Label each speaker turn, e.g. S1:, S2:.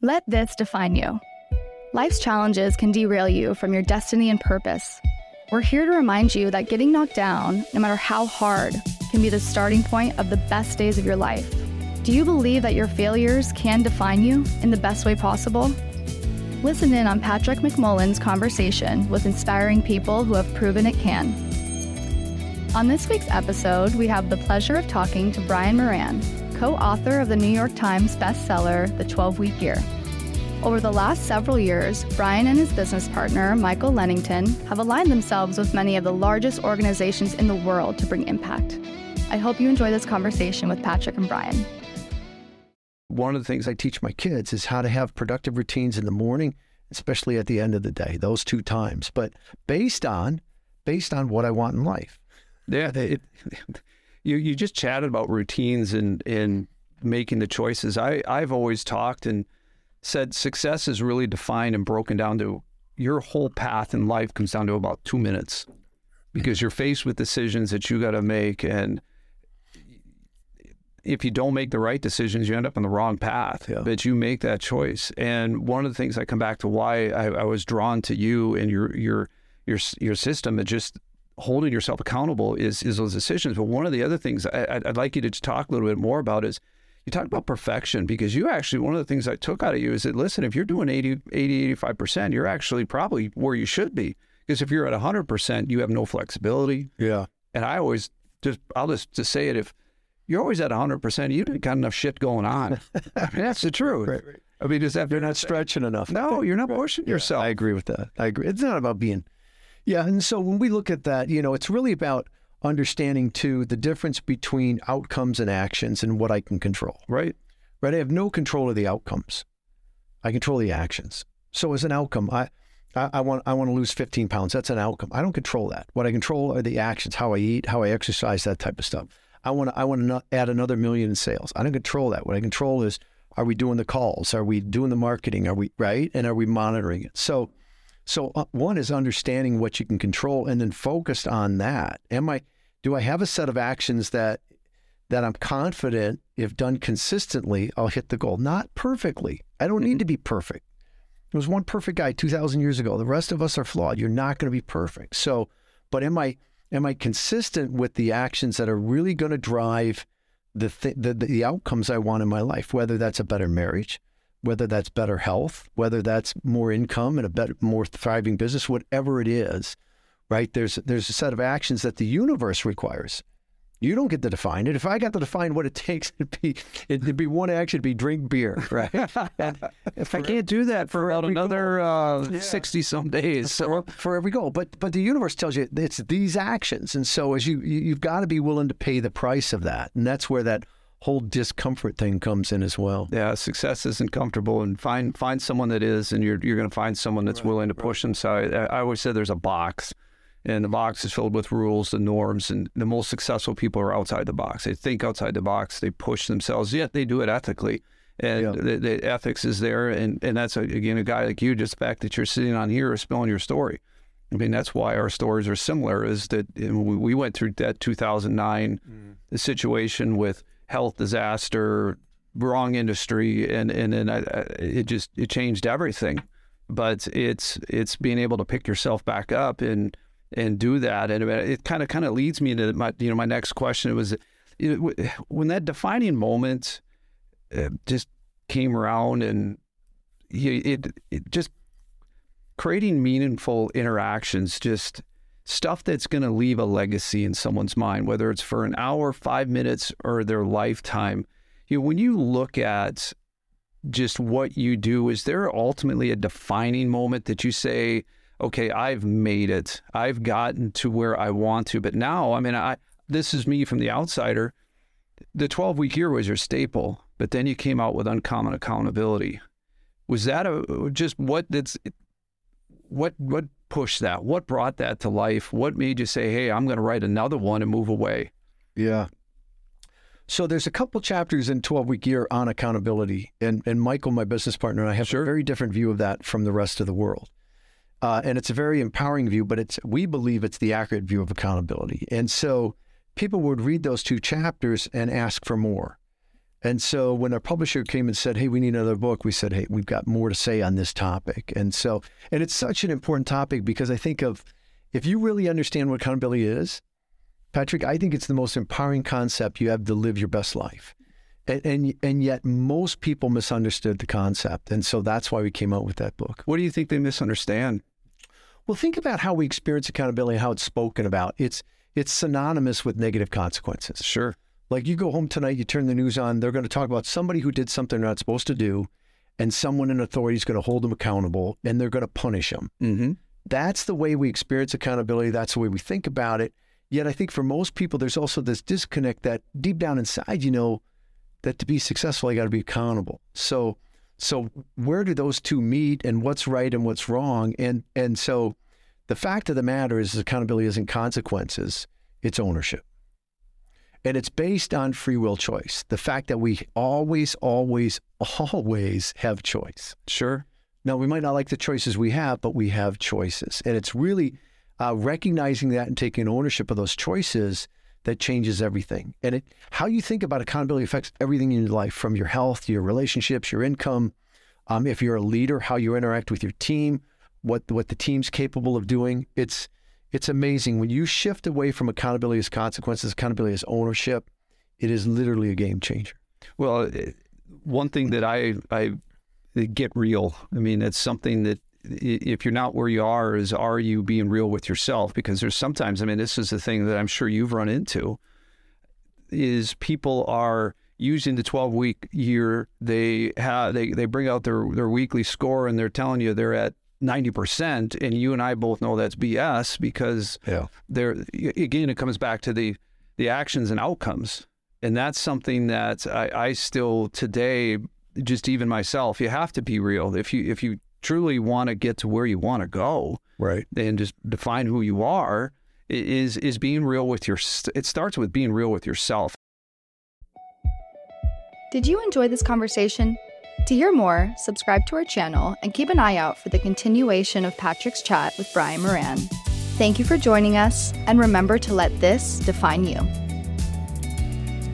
S1: Let this define you. Life's challenges can derail you from your destiny and purpose. We're here to remind you that getting knocked down, no matter how hard, can be the starting point of the best days of your life. Do you believe that your failures can define you in the best way possible? Listen in on Patrick McMullan's conversation with inspiring people who have proven it can. On this week's episode, we have the pleasure of talking to Brian Moran, co author of the New York Times bestseller, The 12 Week Year. Over the last several years, Brian and his business partner, Michael Lennington, have aligned themselves with many of the largest organizations in the world to bring impact. I hope you enjoy this conversation with Patrick and Brian.
S2: One of the things I teach my kids is how to have productive routines in the morning, especially at the end of the day, those two times, but based on based on what I want in life.
S3: Yeah, it, you you just chatted about routines and and making the choices. I I've always talked and said success is really defined and broken down to your whole path in life comes down to about two minutes because you're faced with decisions that you got to make and if you don't make the right decisions, you end up on the wrong path. Yeah. But you make that choice. And one of the things I come back to why I, I was drawn to you and your your your your system, and just holding yourself accountable is is those decisions. But one of the other things I, would like you to talk a little bit more about is you talk about perfection because you actually, one of the things I took out of you is that, listen, if you're doing 80, 80 85%, you're actually probably where you should be. Because if you're at 100%, you have no flexibility.
S2: Yeah.
S3: And I always just, I'll just, just say it if you're always at 100%, you didn't got enough shit going on. I mean, that's the truth. Right, right. I mean, does that
S2: you're not stretching enough.
S3: No, you're not pushing yeah, yourself.
S2: I agree with that. I agree. It's not about being, yeah. And so when we look at that, you know, it's really about understanding too the difference between outcomes and actions and what I can control.
S3: Right.
S2: Right. I have no control of the outcomes. I control the actions. So as an outcome, I, I, I want I want to lose 15 pounds. That's an outcome. I don't control that. What I control are the actions, how I eat, how I exercise, that type of stuff. I want to I want to add another million in sales. I don't control that. What I control is are we doing the calls? Are we doing the marketing? Are we right? And are we monitoring it? So so uh, one is understanding what you can control and then focused on that. Am I do I have a set of actions that that I'm confident if done consistently I'll hit the goal. Not perfectly. I don't need mm-hmm. to be perfect. There was one perfect guy 2000 years ago. The rest of us are flawed. You're not going to be perfect. So, but am I am I consistent with the actions that are really going to drive the, th- the the outcomes I want in my life, whether that's a better marriage, whether that's better health, whether that's more income and a better, more thriving business, whatever it is, right? There's there's a set of actions that the universe requires. You don't get to define it. If I got to define what it takes, it'd be it'd be one action, it'd be drink beer, right?
S3: if I can't do that for, about another sixty uh, yeah. some days,
S2: so for, for, every goal, but but the universe tells you it's these actions, and so as you, you you've got to be willing to pay the price of that, and that's where that whole discomfort thing comes in as well.
S3: Yeah, success isn't comfortable, and find find someone that is, and you're you're going to find someone that's right, willing to right. push themselves. I, I always say there's a box, and the box is filled with rules and norms, and the most successful people are outside the box. They think outside the box. They push themselves. Yet they do it ethically. And yeah. the, the, ethics is there, and, and that's again a guy like you. Just the fact that you're sitting on here spilling your story, I mean, that's why our stories are similar. Is that we went through that 2009 mm. situation with health disaster, wrong industry, and and and I, it just it changed everything. But it's it's being able to pick yourself back up and and do that, and it kind of kind of leads me to my you know my next question was when that defining moment uh, just came around and it it just creating meaningful interactions just stuff that's going to leave a legacy in someone's mind, whether it's for an hour, five minutes, or their lifetime. You know, when you look at just what you do, is there ultimately a defining moment that you say, okay, I've made it. I've gotten to where I want to. But now, I mean, I this is me from the outsider. The 12 week year was your staple, but then you came out with uncommon accountability. Was that a just what that's what what push that? What brought that to life? What made you say, hey, I'm going to write another one and move away?
S2: Yeah. So there's a couple chapters in 12 Week Year on accountability. And, and Michael, my business partner, and I have sure. a very different view of that from the rest of the world. Uh, and it's a very empowering view, but it's we believe it's the accurate view of accountability. And so people would read those two chapters and ask for more. And so when our publisher came and said, "Hey, we need another book," we said, "Hey, we've got more to say on this topic." And so, and it's such an important topic because I think of if you really understand what accountability is, Patrick, I think it's the most empowering concept you have to live your best life. And, and and yet most people misunderstood the concept, and so that's why we came out with that book.
S3: What do you think they misunderstand?
S2: Well, think about how we experience accountability, how it's spoken about. It's it's synonymous with negative consequences.
S3: Sure.
S2: Like you go home tonight, you turn the news on, they're going to talk about somebody who did something they're not supposed to do, and someone in authority is going to hold them accountable, and they're going to punish them.
S3: Mm-hmm.
S2: That's the way we experience accountability. That's the way we think about it. Yet I think for most people, there's also this disconnect that deep down inside, you know, that to be successful, I got to be accountable. So, so where do those two meet, and what's right and what's wrong? And and so, the fact of the matter is, accountability isn't consequences; it's ownership, and it's based on free will choice. The fact that we always, always, always have choice.
S3: Sure.
S2: Now we might not like the choices we have, but we have choices, and it's really uh, recognizing that and taking ownership of those choices that changes everything. And it, how you think about accountability affects everything in your life, from your health your relationships, your income. Um, if you're a leader, how you interact with your team, what what the team's capable of doing. It's it's amazing when you shift away from accountability as consequences, accountability as ownership. It is literally a game changer.
S3: Well, uh, one thing that I I get real. I mean, it's something that if you're not where you are, is are you being real with yourself? Because there's sometimes, I mean, this is the thing that I'm sure you've run into, is people are using the 12 week year. They have they they bring out their their weekly score and they're telling you they're at 90%, and you and I both know that's BS because
S2: yeah.
S3: they're again it comes back to the the actions and outcomes. And that's something that I, I still today just even myself, you have to be real. If you if you truly want to get to where you want to go,
S2: right,
S3: and just define who you are, is is being real with your. It starts with being real with yourself.
S1: Did you enjoy this conversation? To hear more, subscribe to our channel and keep an eye out for the continuation of Patrick's chat with Brian Moran. Thank you for joining us, and remember to let this define you.